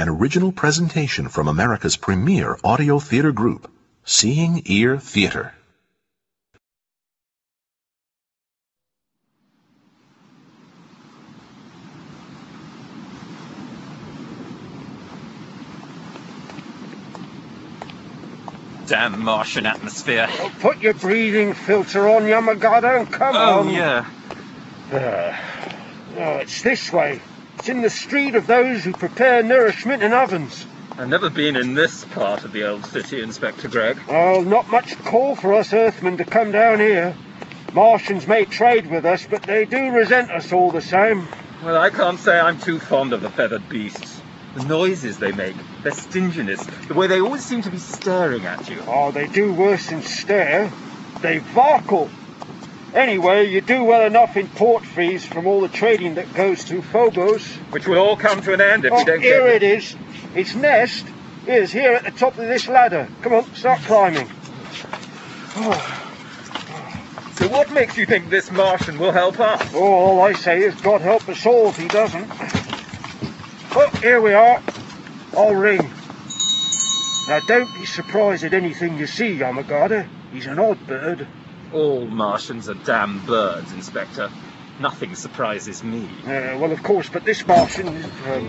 an original presentation from America's premier audio theater group, Seeing Ear Theater. Damn Martian atmosphere. Well, put your breathing filter on, Yamagata, and come Oh, on. yeah. Uh, oh, it's this way. It's in the street of those who prepare nourishment in ovens. I've never been in this part of the old city, Inspector Gregg. Oh, not much call for us Earthmen to come down here. Martians may trade with us, but they do resent us all the same. Well, I can't say I'm too fond of the feathered beasts. The noises they make, their stinginess, the way they always seem to be staring at you. Oh, they do worse than stare. They varkle. Anyway, you do well enough in port fees from all the trading that goes through Phobos. Which will all come to an end if Oh, we don't here get... it is. Its nest is here at the top of this ladder. Come on, start climbing. So what makes you think this Martian will help us? Oh, all I say is God help us all if he doesn't. Oh, here we are. I'll ring. Now, don't be surprised at anything you see, Yamagata. He's an odd bird. All Martians are damn birds, Inspector. Nothing surprises me. Uh, well, of course, but this Martian is... Um...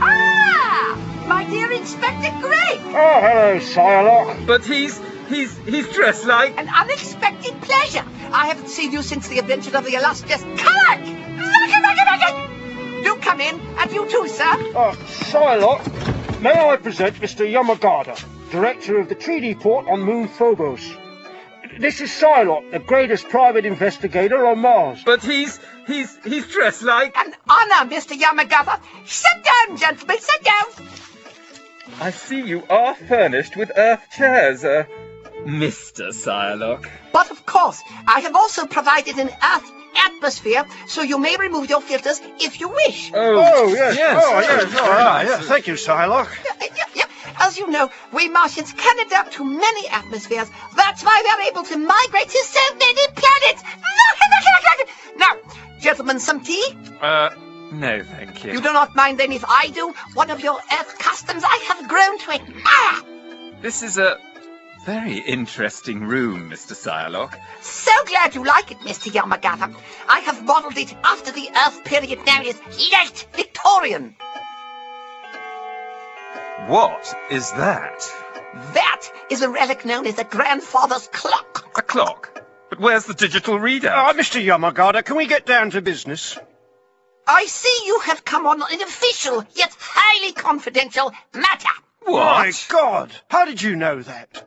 Ah! My dear Inspector Gregg! Oh, hello, Syaloch. But he's... he's... he's dressed like... An unexpected pleasure. I haven't seen you since the adventure of the illustrious Kark! Do come in, and you too, sir. Oh, Syaloch, may I present Mr. Yamagata, Director of the Treaty Port on Moon Phobos. This is Syaloch, the greatest private investigator on Mars. But he's... he's... he's dressed like... An honor, Mr. Yamagata. Sit down, gentlemen, sit down. I see you are furnished with earth chairs, uh... Mr. Syaloch. But of course, I have also provided an Earth atmosphere, so you may remove your filters if you wish. Oh, yes. Oh, yes. very Oh, ah, nice. yes. Thank you, Syaloch. As you know, we Martians can adapt to many atmospheres. That's why we're able to migrate to so many planets. Now, gentlemen, some tea? Uh, no, thank you. You do not mind then if I do one of your Earth customs I have grown to admire. This is a very interesting room, Mr. Syaloch. So glad you like it, Mr. Yamagata. I have modeled it after the Earth period known as late Victorian. What is that? That is a relic known as the grandfather's clock. A clock. But where's the digital reader? Ah, oh, Mr. Yamagata, can we get down to business? I see you have come on an official yet highly confidential matter. My what? God, how did you know that?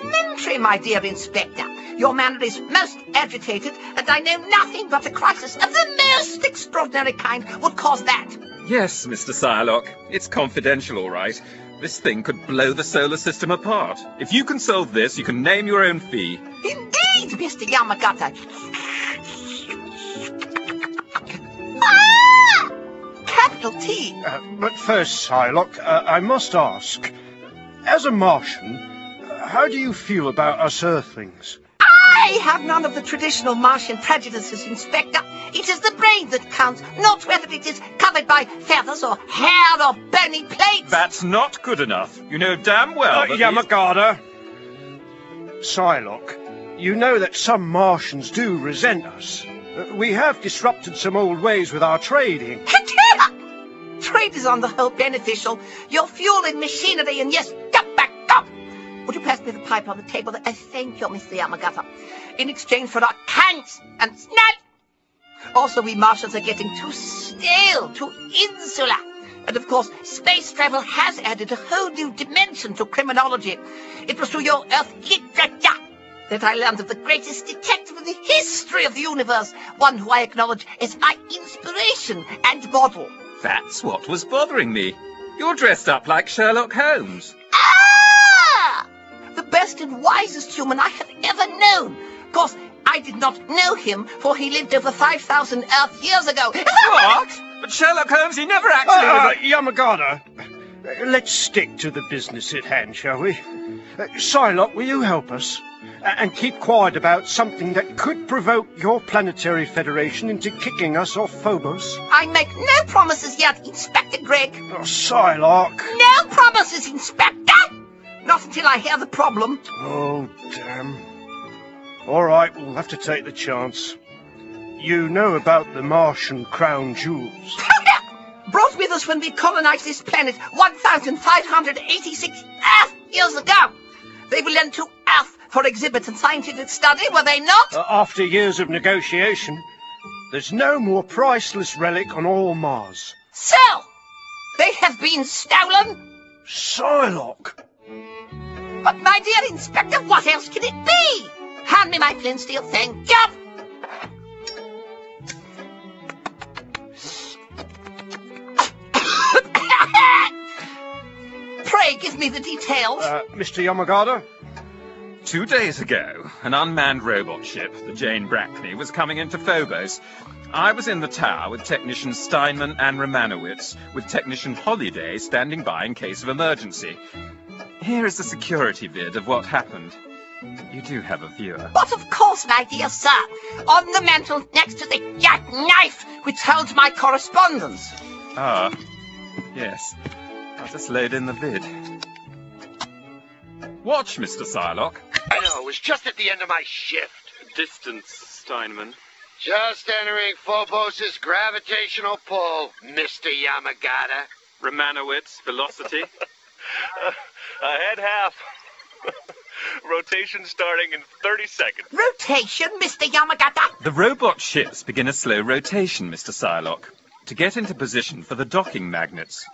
Elementary, my dear Inspector. Your manner is most agitated, and I know nothing but a crisis of the most extraordinary kind would cause that. Yes, Mr. Syaloch. It's confidential, all right. This thing could blow the solar system apart. If you can solve this, you can name your own fee. Indeed, Mr. Yamagata. Ah! Capital T. Uh, but first, Syaloch, uh, I must ask, as a Martian, how do you feel about us Earthlings? I have none of the traditional Martian prejudices, Inspector. It is the brain that counts, not whether it is covered by feathers or hair or bony plates. That's not good enough. You know damn well Uh, that Yamagata. Syaloch, you know that some Martians do resent us. Uh, we have disrupted some old ways with our trading. Trade is on the whole beneficial. Your fuel and machinery, and yes, get back up. Would you pass me the pipe on the table? That I thank you, Mr. Yamagata. In exchange for our cans and snot. Also, we Martians are getting too stale, too insular. And of course, space travel has added a whole new dimension to criminology. It was through your Earth literature that I learned of the greatest detective in the history of the universe, one who I acknowledge as my inspiration and model. That's what was bothering me. You're dressed up like Sherlock Holmes. Best and wisest human I have ever known. Of course, I did not know him, for he lived over 5,000 Earth years ago. What? But Sherlock Holmes, he never actually Uh, was a... Yamagata, uh, let's stick to the business at hand, shall we? Uh, Syaloch, will you help us? A- And keep quiet about something that could provoke your planetary federation into kicking us off Phobos. I make no promises yet, Inspector Gregg. Oh, Syaloch. No promises, Inspector! Not until I hear the problem. Oh, damn. All right, we'll have to take the chance. You know about the Martian crown jewels. Brought with us when we colonized this planet 1,586 Earth years ago. They were lent to Earth for exhibit and scientific study, were they not? Uh, after years of negotiation, there's no more priceless relic on all Mars. So, they have been stolen? Syaloch! But my dear Inspector, what else can it be? Hand me my flint steel, thank you. Pray give me the details. Uh, Mr. Yamagata? Two days ago, an unmanned robot ship, the Jane Brackney, was coming into Phobos. I was in the tower with technician Steinman and Romanowitz, with technician Holiday standing by in case of emergency. Here is the security vid of what happened. You do have a viewer. But of course, my dear sir, on the mantel next to the jackknife which holds my correspondence. Ah, yes. I'll just load in the vid. Watch, Mr. Syaloch. I know, it was just at the end of my shift. Distance, Steinman. Just entering Phobos' gravitational pull, Mr. Yamagata. Romanowitz, velocity. Uh, ahead half. Rotation starting in 30 seconds. Rotation, Mr. Yamagata. The robot ships begin a slow rotation, Mr. Syaloch, to get into position for the docking magnets.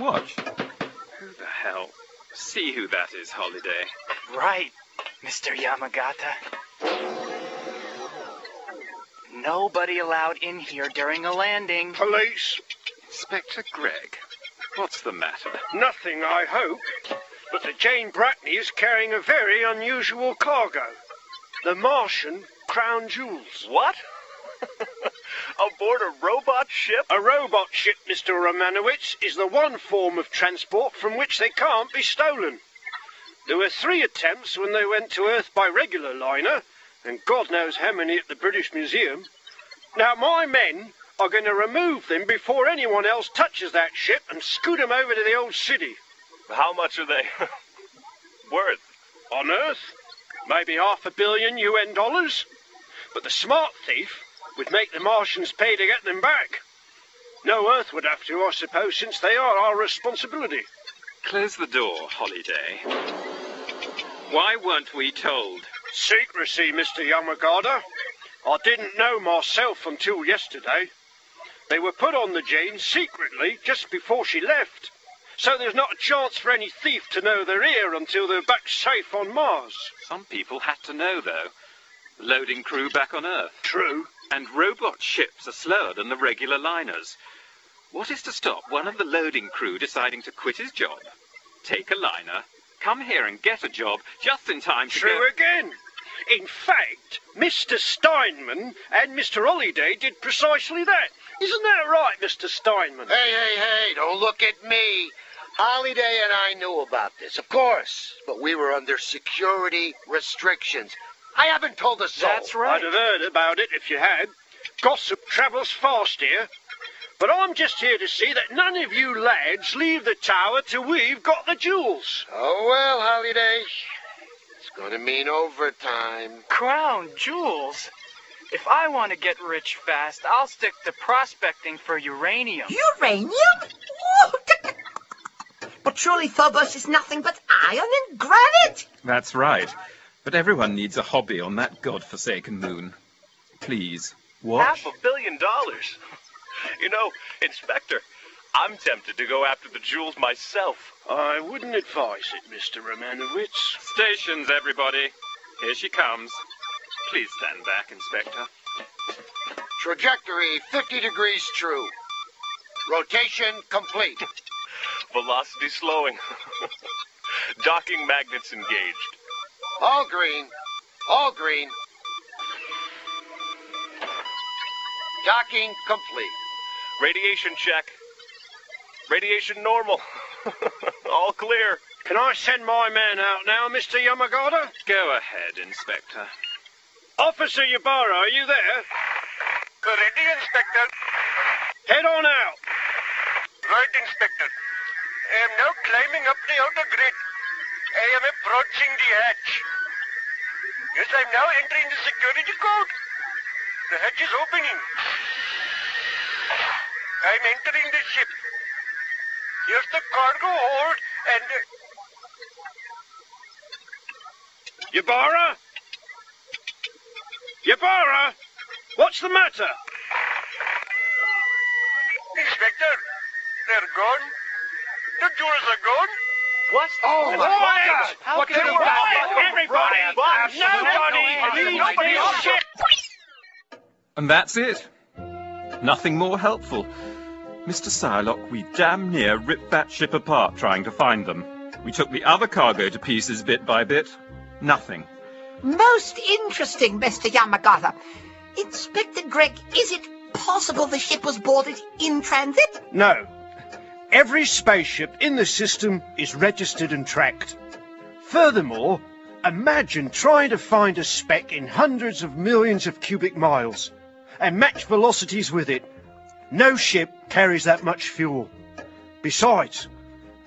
Watch. Who the hell? See who that is, Holiday. Right, Mr. Yamagata. Nobody allowed in here during a landing. Police? Inspector Gregg, what's the matter? Nothing, I hope. But the Jane Brackney is carrying a very unusual cargo. The Martian crown jewels. What? Aboard a robot ship? A robot ship, Mr. Romanowitz, is the one form of transport from which they can't be stolen. There were three attempts when they went to Earth by regular liner, and God knows how many at the British Museum. Now, my men are going to remove them before anyone else touches that ship and scoot them over to the old city. How much are they worth? On Earth, maybe half a billion UN dollars. But the smart thief would make the Martians pay to get them back. No Earth would have to, I suppose, since they are our responsibility. Close the door, Holiday. Why weren't we told? Secrecy, Mr. Yamagata. I didn't know myself until yesterday. They were put on the Jane secretly just before she left. So there's not a chance for any thief to know they're here until they're back safe on Mars. Some people had to know, though. The loading crew back on Earth. True. And robot ships are slower than the regular liners. What is to stop one of the loading crew deciding to quit his job, take a liner, come here and get a job just in time to True go... again. In fact, Mr. Steinman and Mr. Holiday did precisely that. Isn't that right, Mr. Steinman? Hey, hey, hey, don't look at me. Holiday and I knew about this, of course, but we were under security restrictions. I haven't told a soul. That's right. I'd have heard about it if you had. Gossip travels fast here. But I'm just here to see that none of you lads leave the tower till we've got the jewels. Oh, well, Holiday. It's gonna mean overtime. Crown jewels. If I want to get rich fast, I'll stick to prospecting for uranium. Uranium? but surely Phobos is nothing but iron and granite. That's right. But everyone needs a hobby on that godforsaken moon. Please, watch. Half a billion dollars. You know, Inspector, I'm tempted to go after the jewels myself. I wouldn't advise it, Mr. Romanowitz. Stations, everybody. Here she comes. Please stand back, Inspector. Trajectory 50 degrees true. Rotation complete. Velocity slowing. Docking magnets engaged. All green. All green. Docking complete. Radiation check. Radiation normal. All clear. Can I send my man out now, Mr. Yamagata? Go ahead, Inspector. Officer Yabara, are you there? Ready, Inspector. Head on out. Right, Inspector. I am now climbing up the outer grid. I am approaching the hatch. Yes, I'm now entering the security code. The hatch is opening. I'm entering the ship. Here's the cargo hold and... Yabara? Yabara? What's the matter? Inspector, they're gone. The jewels are gone. What? Oh, What? my What? God. How What can you we buy do? Everybody, nobody, Nobody leave else. this ship. And that's it. Nothing more helpful. Mr. Syaloch, we damn near ripped that ship apart trying to find them. We took the other cargo to pieces bit by bit. Nothing. Most interesting, Mr. Yamagata. Inspector Gregg, is it possible the ship was boarded in transit? No. Every spaceship in the system is registered and tracked. Furthermore, imagine trying to find a speck in hundreds of millions of cubic miles and match velocities with it. No ship carries that much fuel. Besides,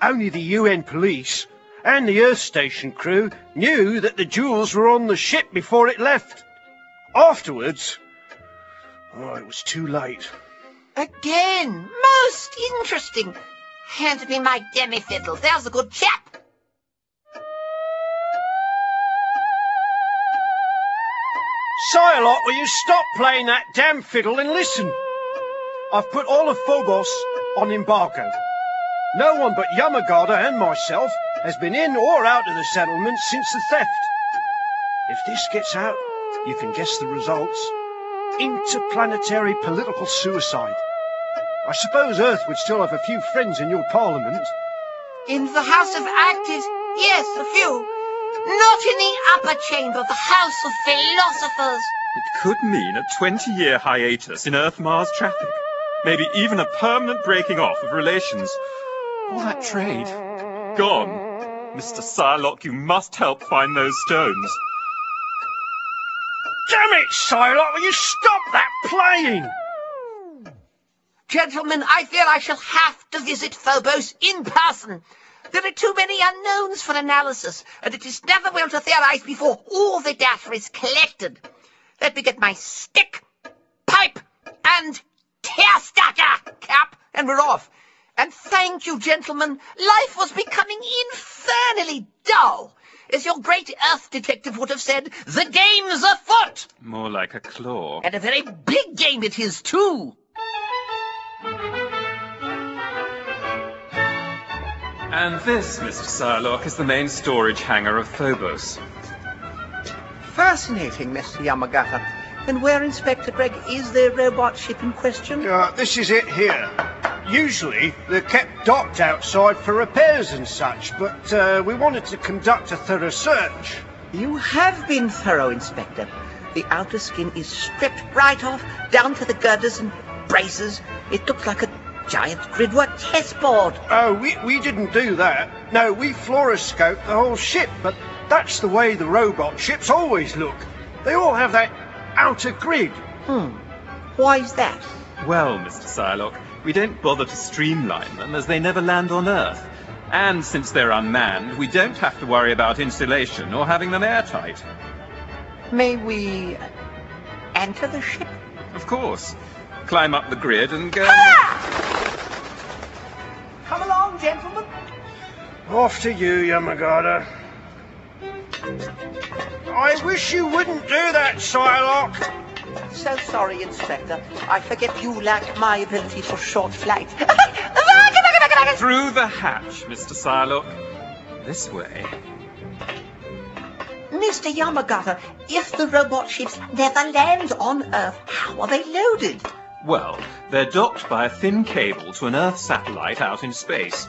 only the UN police and the Earth Station crew knew that the jewels were on the ship before it left. Afterwards, oh, it was too late. Again, most interesting. Hand me my demi-fiddle. There's a good chap. Syaloch, will you stop playing that damn fiddle and listen? I've put all of Phobos on embargo. No one but Yamagata and myself has been in or out of the settlement since the theft. If this gets out, you can guess the results. Interplanetary political suicide. I suppose Earth would still have a few friends in your parliament. In the House of Actors, yes, a few. Not in the upper chamber, the House of Philosophers. It could mean a 20 year hiatus in Earth Mars traffic. Maybe even a permanent breaking off of relations. All that trade. Gone. Mr. Syaloch, you must help find those stones. Damn it, Syaloch, will you stop that playing? Gentlemen, I fear I shall have to visit Phobos in person. There are too many unknowns for analysis, and it is never well to theorize before all the data is collected. Let me get my stick, pipe, and deerstalker cap, and we're off. And thank you, gentlemen. Life was becoming infernally dull. As your great Earth detective would have said, the game's afoot! More like a claw. And a very big game it is, too. And this, Mr. Syaloch, is the main storage hangar of Phobos. Fascinating, Mr. Yamagata. And where, Inspector Gregg, is the robot ship in question? Uh, this is it here. Usually, they're kept docked outside for repairs and such, but uh, we wanted to conduct a thorough search. You have been thorough, Inspector. The outer skin is stripped right off, down to the girders and braces. It looks like a giant gridwork chessboard. Oh, we, we didn't do that. No, we fluoroscoped the whole ship, but that's the way the robot ships always look. They all have that outer grid. Hmm. Why is that? Well, Mr. Syaloch, we don't bother to streamline them as they never land on Earth. And since they're unmanned, we don't have to worry about insulation or having them airtight. May we enter the ship? Of course. Climb up the grid and go. Come along, gentlemen. Off to you, Yamagata. I wish you wouldn't do that, Syaloch. So sorry, Inspector. I forget you lack my ability for short flight. Through the hatch, Mr. Syaloch. This way. Mr. Yamagata, if the robot ships never land on Earth, how are they loaded? Well, they're docked by a thin cable to an Earth satellite out in space.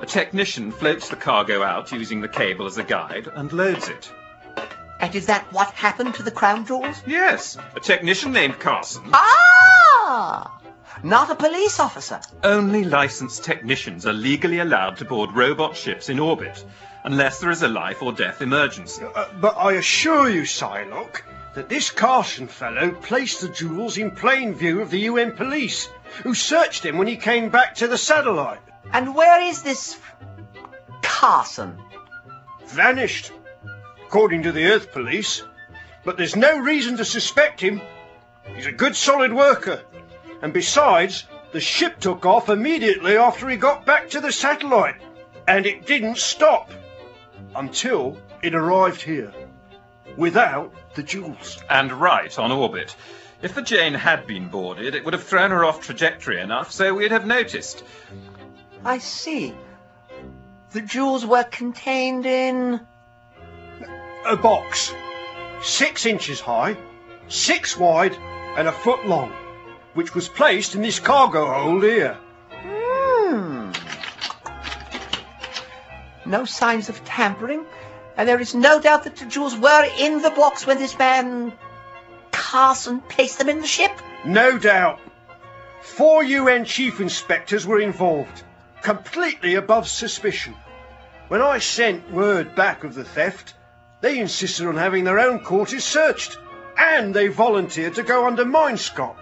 A technician floats the cargo out using the cable as a guide and loads it. And is that what happened to the crown jewels? Yes, a technician named Carson. Ah! not a police officer. Only licensed technicians are legally allowed to board robot ships in orbit, unless there is a life or death emergency. Uh, but I assure you, Syaloch, that this Carson fellow placed the jewels in plain view of the UN police, who searched him when he came back to the satellite. And where is this Carson? Vanished, according to the Earth police. But there's no reason to suspect him. He's a good solid worker. And besides, the ship took off immediately after he got back to the satellite. And it didn't stop until it arrived here. Without the jewels. And right on orbit. If the Jane had been boarded, it would have thrown her off trajectory enough so we'd have noticed. I see. The jewels were contained in. A box. Six inches high, six wide, and a foot long. Which was placed in this cargo hold here. Hmm. No signs of tampering, and there is no doubt that the jewels were in the box when this man Carson placed them in the ship. No doubt. Four UN chief inspectors were involved, completely above suspicion. When I sent word back of the theft, they insisted on having their own quarters searched, and they volunteered to go under minescope.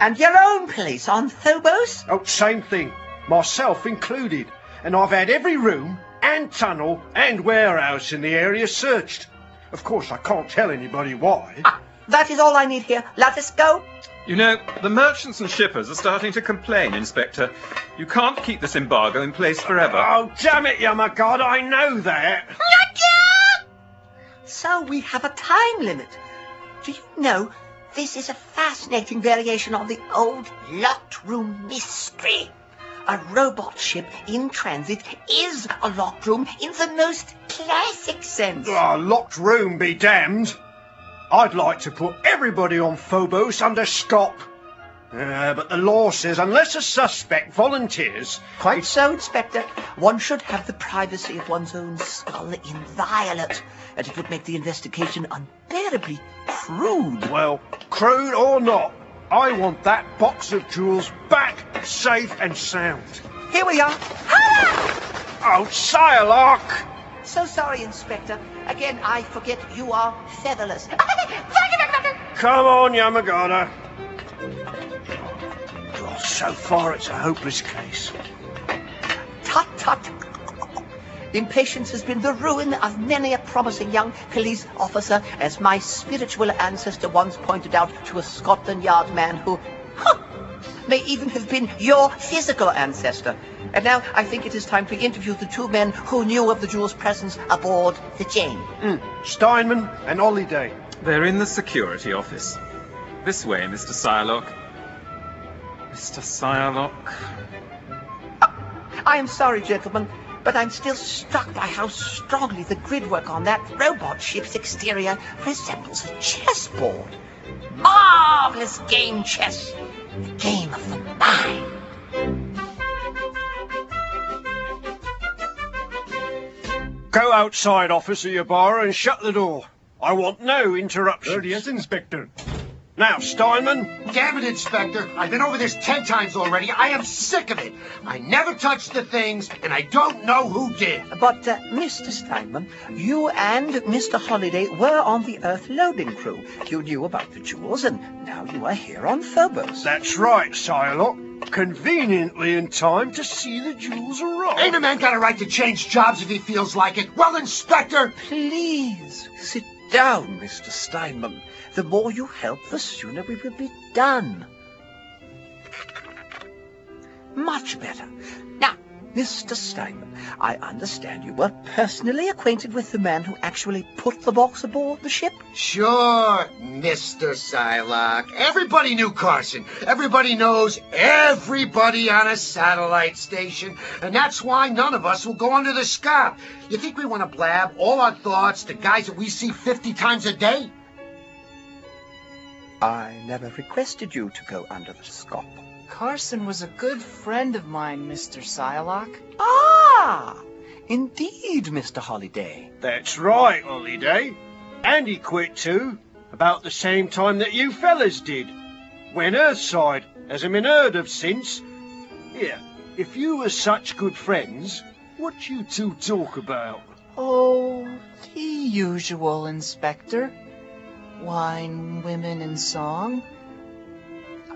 And your own place on Phobos? Oh, same thing, myself included. And I've had every room and tunnel and warehouse in the area searched. Of course, I can't tell anybody why. Ah, that is all I need here. Let us go. You know, the merchants and shippers are starting to complain, Inspector. You can't keep this embargo in place forever. Oh, damn it, Yamagata, I know that. So we have a time limit. Do you know, this is a fascinating variation on the old locked room mystery. A robot ship in transit is a locked room in the most classic sense. Oh, locked room be damned. I'd like to put everybody on Phobos under SCOP. Uh, but the law says unless a suspect volunteers... Quite so, Inspector. One should have the privacy of one's own skull inviolate, and it would make the investigation unbearably crude. Well, crude or not, I want that box of jewels back safe and sound. Here we are. Oh, Syaloch! So sorry, Inspector. Again, I forget you are featherless. Come on, Yamagata. So far it's a hopeless case. Tut tut. Impatience has been the ruin of many a promising young police officer, as my spiritual ancestor once pointed out to a Scotland Yard man who, huh, may even have been your physical ancestor. And now I think it is time to interview the two men who knew of the jewel's presence aboard the Jane. Mm. Steinman and Holiday. They're in the security office. This way, Mr. Syaloch. Mr. Syaloch. I am sorry, gentlemen, but I'm still struck by how strongly the gridwork on that robot ship's exterior resembles a chessboard. Marvelous game chess. The game of the mind. Go outside, Officer Yabara, and shut the door. I want no interruptions. There he Inspector. Now, Steinman. Damn it, Inspector. I've been over this ten times already. I am sick of it. I never touched the things, and I don't know who did. But, uh, Mr. Steinman, you and Mr. Holliday were on the Earth loading crew. You knew about the jewels, and now you are here on Phobos. That's right, Syaloch. Conveniently in time to see the jewels arrive. Ain't a man got a right to change jobs if he feels like it? Well, Inspector! Please, sit down, Mr. Steinman. The more you help, the sooner we will be done. Much better. Now, Mr. Steinman, I understand you were personally acquainted with the man who actually put the box aboard the ship? Sure, Mr. Syaloch. Everybody knew Carson. Everybody knows everybody on a satellite station. And that's why none of us will go under the scarp. You think we want to blab all our thoughts to guys that we see 50 times a day? I never requested you to go under the scope. Carson was a good friend of mine, Mr. Syaloch. Ah! Indeed, Mr. Holiday. That's right, Holiday. And he quit too, about the same time that you fellas did. When Earthside Hasn't been heard of since. Here, if you were such good friends, what you two talk about? Oh, the usual, Inspector. Wine, women, and song.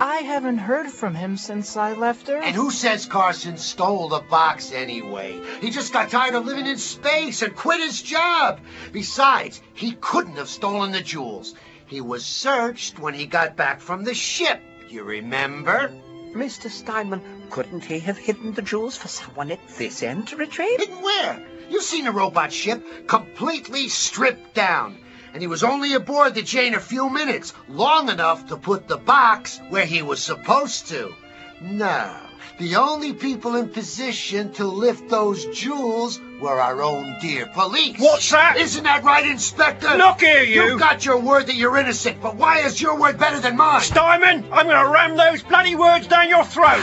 I haven't heard from him since I left Earth. And who says Carson stole the box anyway? He just got tired of living in space and quit his job. Besides, he couldn't have stolen the jewels. He was searched when he got back from the ship. You remember? Mr. Steinman, couldn't he have hidden the jewels for someone at this end to retrieve? Hidden where? You've seen a robot ship completely stripped down. And he was only aboard the Jane a few minutes, long enough to put the box where he was supposed to. No, the only people in position to lift those jewels were our own dear police. What's that? Isn't that right, Inspector? Look here, you! You've got your word that you're innocent, but why is your word better than mine? Steinman, I'm going to ram those bloody words down your throat!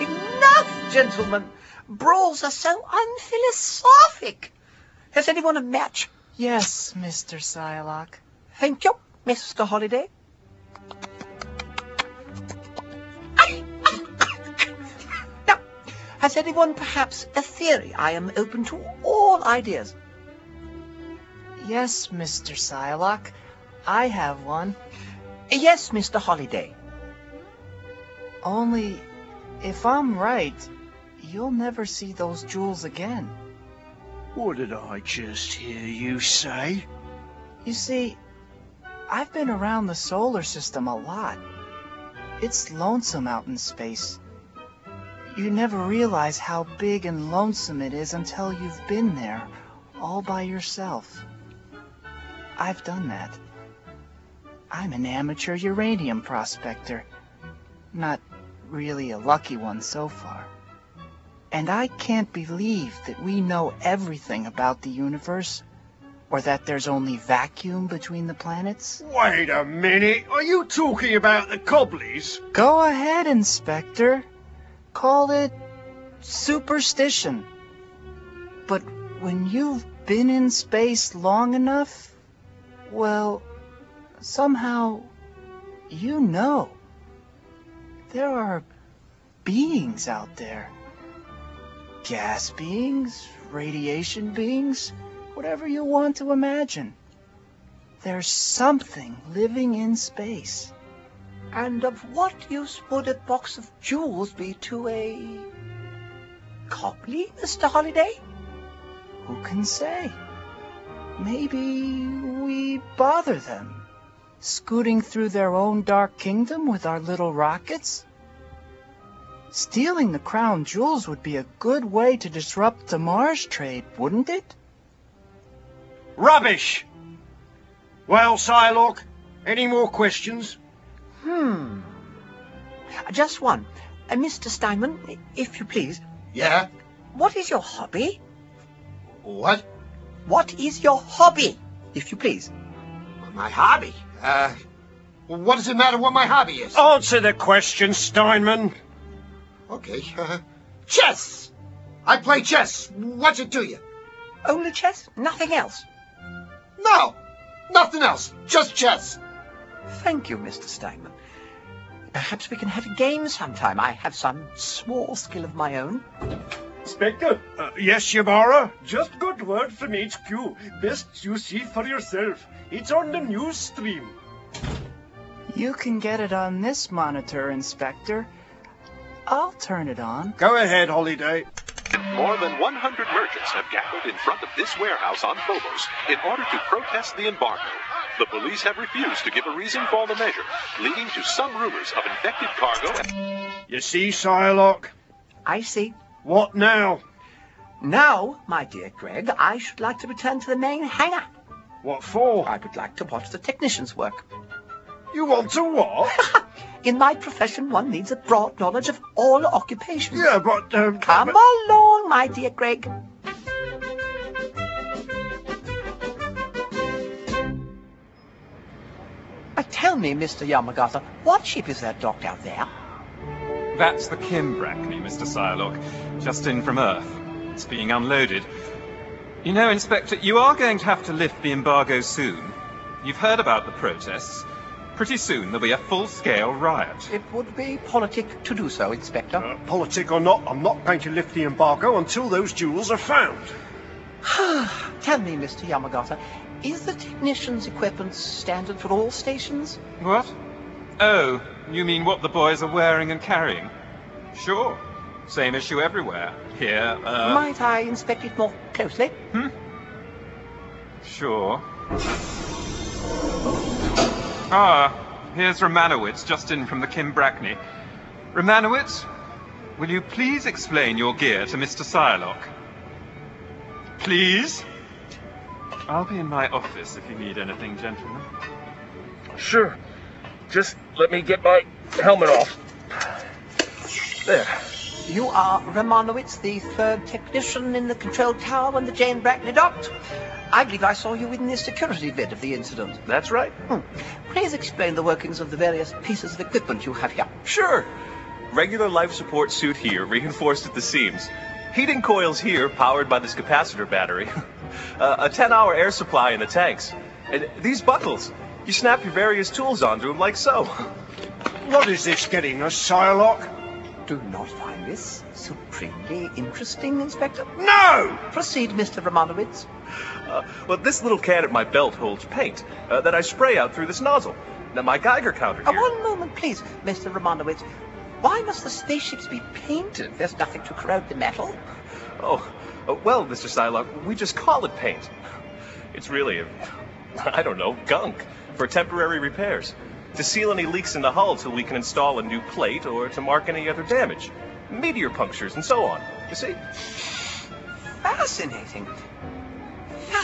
Enough, gentlemen. Brawls are so unphilosophic. Has anyone a match? Yes, Mr. Syaloch. Thank you, Mr. Holiday. Now, has anyone perhaps a theory? I am open to all ideas. Yes, Mr. Syaloch. I have one. Yes, Mr. Holiday. Only, if I'm right, you'll never see those jewels again. What did I just hear you say? You see, I've been around the solar system a lot. It's lonesome out in space. You never realize how big and lonesome it is until you've been there, all by yourself. I've done that. I'm an amateur uranium prospector. Not really a lucky one so far. And I can't believe that we know everything about the universe, or that there's only vacuum between the planets. Wait a minute. Are you talking about the Cobblies? Go ahead, Inspector. Call it superstition. But when you've been in space long enough, well, somehow you know. There are beings out there. Gas beings, radiation beings, whatever you want to imagine. There's something living in space. And of what use would a box of jewels be to a Cobbly, Mr. Holiday? Who can say? Maybe we bother them, scooting through their own dark kingdom with our little rockets? Stealing the crown jewels would be a good way to disrupt the Mars trade, wouldn't it? Rubbish! Well, Syaloch, any more questions? Hmm. Just one. Uh, Mr. Steinman, if you please, Yeah? what is your hobby? What? What is your hobby, if you please? My hobby? Uh, what does it matter what my hobby is? Answer the question, Steinman. Okay, uh, chess! I play chess. What's it to you? Only chess? Nothing else? No! Nothing else. Just chess. Thank you, Mr. Steinman. Perhaps we can have a game sometime. I have some small skill of my own. Inspector? Uh, yes, Yamara? Just got word from HQ. Best you see for yourself. It's on the news stream. You can get it on this monitor, Inspector. I'll turn it on. Go ahead, Holiday. More than 100 merchants have gathered in front of this warehouse on Phobos in order to protest the embargo. The police have refused to give a reason for the measure, leading to some rumors of infected cargo. You see, Syaloch? I see. What now? Now, my dear Gregg, I should like to return to the main hangar. What for? I would like to watch the technicians work. You want to what? In my profession, one needs a broad knowledge of all occupations. yeah, but... Um, Come but- along, my dear Gregg. Uh, tell me, Mr. Yamagata, what ship is that docked out there? That's the Kim Brackney, Mr. Syaloch, just in from Earth. It's being unloaded. You know, Inspector, you are going to have to lift the embargo soon. You've heard about the protests. Pretty soon there'll be a full-scale riot. It would be politic to do so, Inspector. Uh, politic or not, I'm not going to lift the embargo until those jewels are found. Tell me, Mr. Yamagata, is the technician's equipment standard for all stations? What? Oh, you mean what the boys are wearing and carrying? Sure. Same issue everywhere. Here, uh... Might I inspect it more closely? Hmm? Sure. Ah, here's Romanowitz, just in from the Kim Brackney. Romanowitz, will you please explain your gear to Mr. Syaloch? Please? I'll be in my office if you need anything, gentlemen. Sure. Just let me get my helmet off. There. You are Romanowitz, the third technician in the control tower when the Jane Brackney docked. I believe I saw you in the security vid of the incident. That's right. Hmm. Please explain the workings of the various pieces of equipment you have here. Sure. Regular life support suit here, reinforced at the seams. Heating coils here, powered by this capacitor battery. uh, a 10-hour air supply in the tanks. And these buckles, you snap your various tools onto them like so. What is this getting us, Syaloch? Do not find this supremely interesting, Inspector? No! Proceed, Mr. Romanowitz. Uh, well, this little can at my belt holds paint uh, that I spray out through this nozzle. Now, my Geiger counter Uh, here... one moment, please, Mr. Romanowitz. Why must the spaceships be painted? There's nothing to corrode the metal. Oh, well, Mr. Syaloch, we just call it paint. It's really, a, I don't know, gunk for temporary repairs. To seal any leaks in the hull till we can install a new plate or to mark any other damage. Meteor punctures and so on. You see? Fascinating.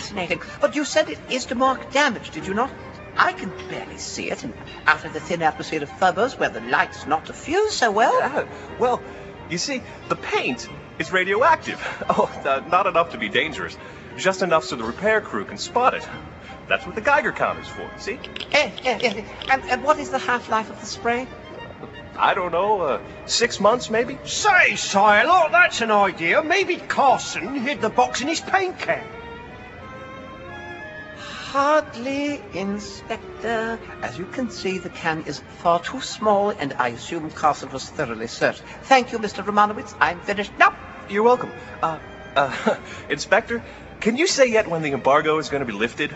Fascinating. But you said it is to mark damage, did you not? I can barely see it, and out of the thin atmosphere of Phobos, where the light's not diffused so well. Yeah, well, you see, the paint is radioactive. Oh, uh, not enough to be dangerous. Just enough so the repair crew can spot it. That's what the Geiger counter's for, see? Eh, eh, eh, And, and what is the half-life of the spray? I don't know, uh, six months maybe? Say, Syaloch, that's an idea. Maybe Carson hid the box in his paint can. Hardly, Inspector. As you can see, the can is far too small, and I assume Carson was thoroughly searched. Thank you, Mr. Romanowitz. I'm finished now. You're welcome. Uh, uh, Inspector, can you say yet when the embargo is going to be lifted?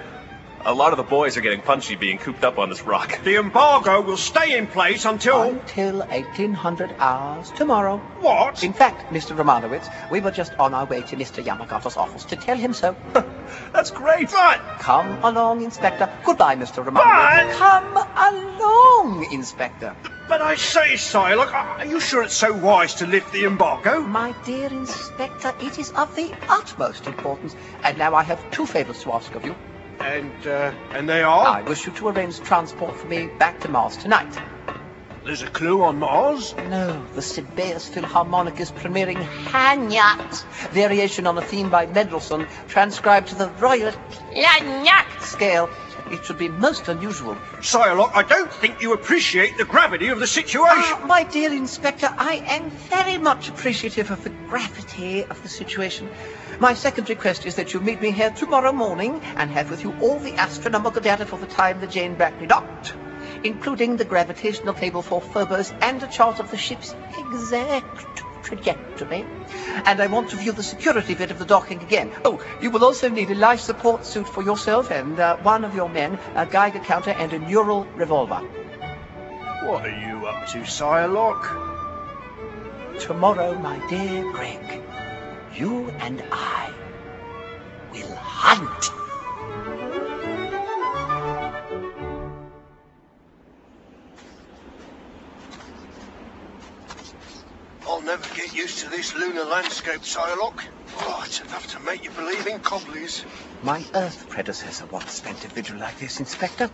A lot of the boys are getting punchy being cooped up on this rock. The embargo will stay in place until... Until 1800 hours tomorrow. What? In fact, Mr. Romanowitz, we were just on our way to Mr. Yamagata's office to tell him so. That's great. But... Come along, Inspector. Goodbye, Mr. Romanowitz. But- Come along, Inspector. But I say, Syaloch, are you sure it's so wise to lift the embargo? My dear Inspector, it is of the utmost importance. And now I have two favors to ask of you. And, uh, and they are? I wish you to arrange transport for me back to Mars tonight. There's a clue on Mars? No, the Sibelius Philharmonic is premiering Hanyat, variation on a theme by Mendelssohn, transcribed to the Royal Clagnat scale. It should be most unusual. Syaloch, I don't think you appreciate the gravity of the situation. Ah, my dear Inspector, I am very much appreciative of the gravity of the situation. My second request is that you meet me here tomorrow morning and have with you all the astronomical data for the time the Jane Brackney docked, including the gravitational table for Phobos and a chart of the ship's exact trajectory. And I want to view the security bit of the docking again. Oh, you will also need a life support suit for yourself and uh, one of your men, a Geiger counter, and a neural revolver. What are you up to, Syaloch? Tomorrow, my dear Gregg, you and I will hunt. I'll never get used to this lunar landscape, Syaloch. Oh, it's enough to make you believe in cobblies. My Earth predecessor once spent a vigil like this, Inspector,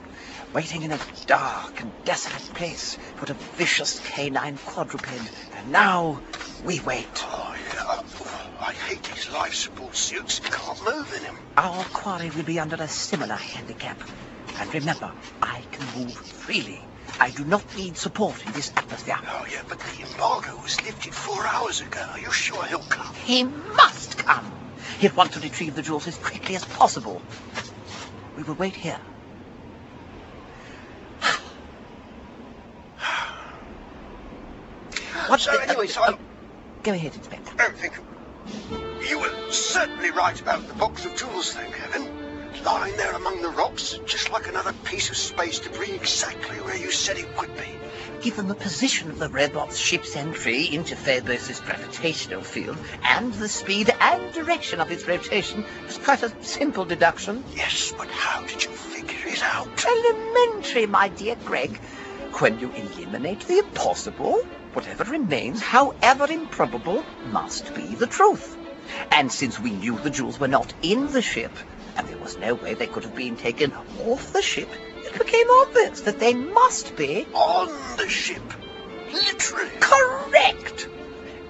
waiting in a dark and desolate place for a vicious canine quadruped. And now we wait. Oh, yeah. I hate these life support suits. You can't move in them. Our quarry will be under a similar handicap. And remember, I can move freely. I do not need support in this atmosphere. Oh, yeah, but the embargo was lifted four hours ago. Are you sure he'll come? He must come. He'll want to retrieve the jewels as quickly as possible. We will wait here. What's so the, anyway, uh, so uh, Go ahead, Inspector. Oh, you were certainly right about the box of jewels, thank heaven. Lying there among the rocks, just like another piece of space debris, exactly where you said it would be. Given the position of the robot's ship's entry into Phobos' gravitational field, and the speed and direction of its rotation, it's quite a simple deduction. Yes, but how did you figure it out? Elementary, my dear Gregg. When you eliminate the impossible, whatever remains, however improbable, must be the truth. And since we knew the jewels were not in the ship, and there was no way they could have been taken off the ship, it became obvious that they must be On the ship. Literally. Correct!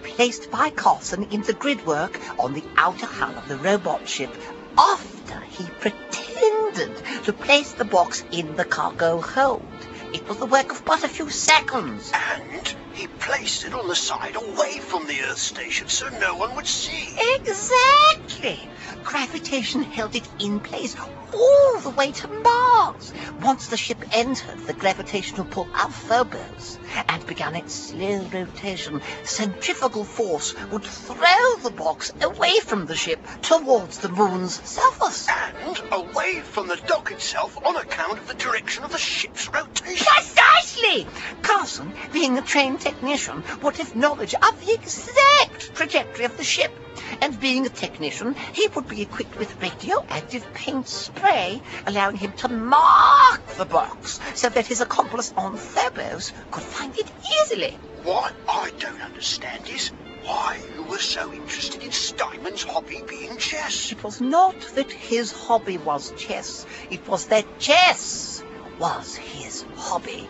Placed by Carson in the gridwork on the outer hull of the robot ship after he pretended to place the box in the cargo hold. It was the work of but a few seconds. And he placed it on the side away from the Earth station so no one would see. Exactly! Gravitation held it in place all the way to Mars. Once the ship entered the gravitational pull of Phobos and began its slow rotation, centrifugal force would throw the box away from the ship towards the moon's surface. And away from the dock itself on account of the direction of the ship's rotation. Precisely! Carson, being a trained technician, would have knowledge of the exact trajectory of the ship. And being a technician, he would be equipped with radioactive paint spray, allowing him to mark the box so that his accomplice on Phobos could find it easily. What I don't understand is why you were so interested in Steinman's hobby being chess. It was not that his hobby was chess, it was that chess was his hobby.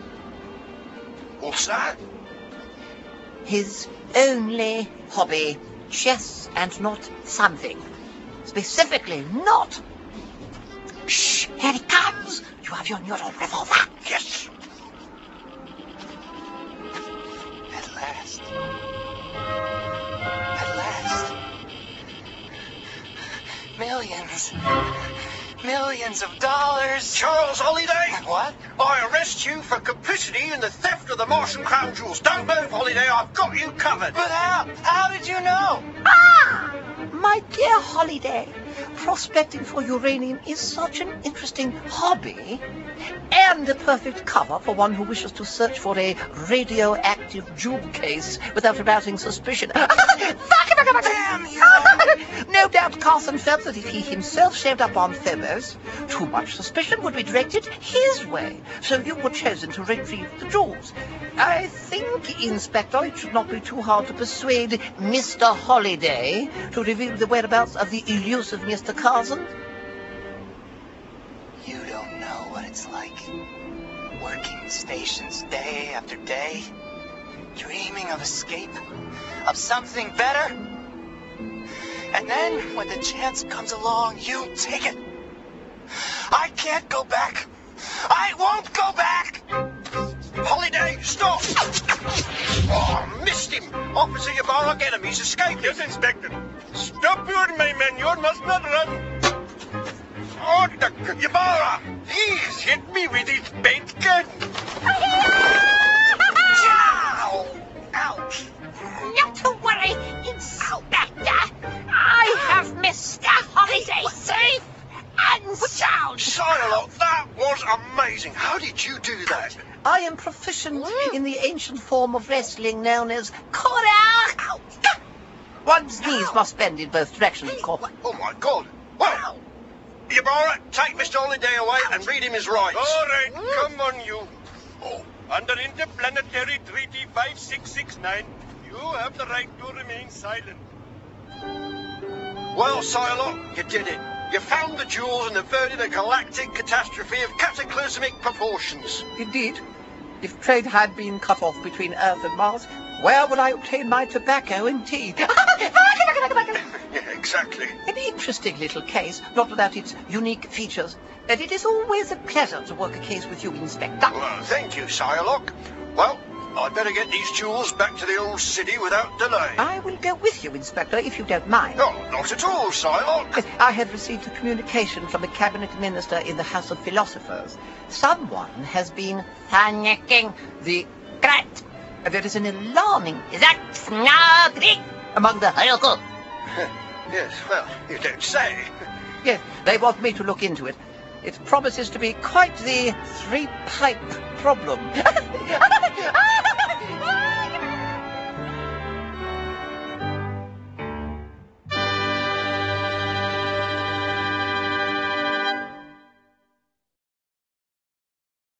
What's that? His only hobby, chess and not something. Specifically not. Shh, here he comes. You have your neural revolver. Yes. At last. At last. Millions. Millions of dollars. Charles Holliday, What? I arrest you for complicity in the theft of the Martian crown jewels. Don't move, Holliday. I've got you covered. But how? How did you know? Ah! My dear Holliday, prospecting for uranium is such an interesting hobby and a perfect cover for one who wishes to search for a radioactive jewel case without arousing suspicion. Damn you! No doubt Carson felt that if he himself showed up on Phobos, too much suspicion would be directed his way, so you were chosen to retrieve the jewels. I think, Inspector, it should not be too hard to persuade Mr. Holliday to reveal the whereabouts of the elusive Mr. Carson. You don't know what it's like. Working stations day after day. Dreaming of escape. Of something better. And then, when the chance comes along, you take it. I can't go back. I won't go back! Holliday, stop! Oh, I missed him. Officer Ybarra, get him. He's escaped. Yes, Inspector. Stop you, my men. You must not run. Oh, the Ybarra! He's hit me with his paint gun. Ow! Ouch! Not to worry, Inspector. I have Mr. Holliday safe and sound. Syaloch, that was amazing. How did you do that? I am proficient mm. in the ancient form of wrestling known as Kora. One's knees must bend in both directions, of course. Oh, my God. Well, Ybarra, take Mr. Holliday away and read him his rights. All right, mm. come on, you. Oh, under Interplanetary Treaty 5669, you have the right to remain silent. Well, Syaloch, you did it. You found the jewels and averted a galactic catastrophe of cataclysmic proportions. Indeed, if trade had been cut off between Earth and Mars, where would I obtain my tobacco and tea? Ah, ah, yeah, exactly. An interesting little case, not without its unique features. And it is always a pleasure to work a case with you, Inspector. Well, thank you, Syaloch. Well, I'd better get these jewels back to the old city without delay. I will go with you, Inspector, if you don't mind. No, not at all, Syaloch. I have received a communication from a cabinet minister in the House of Philosophers. Someone has been panicking the Great There is an alarming Zaxnagri among the Hyoko. yes, well, you don't say. Yes, they want me to look into it. It promises to be quite the three-pipe problem.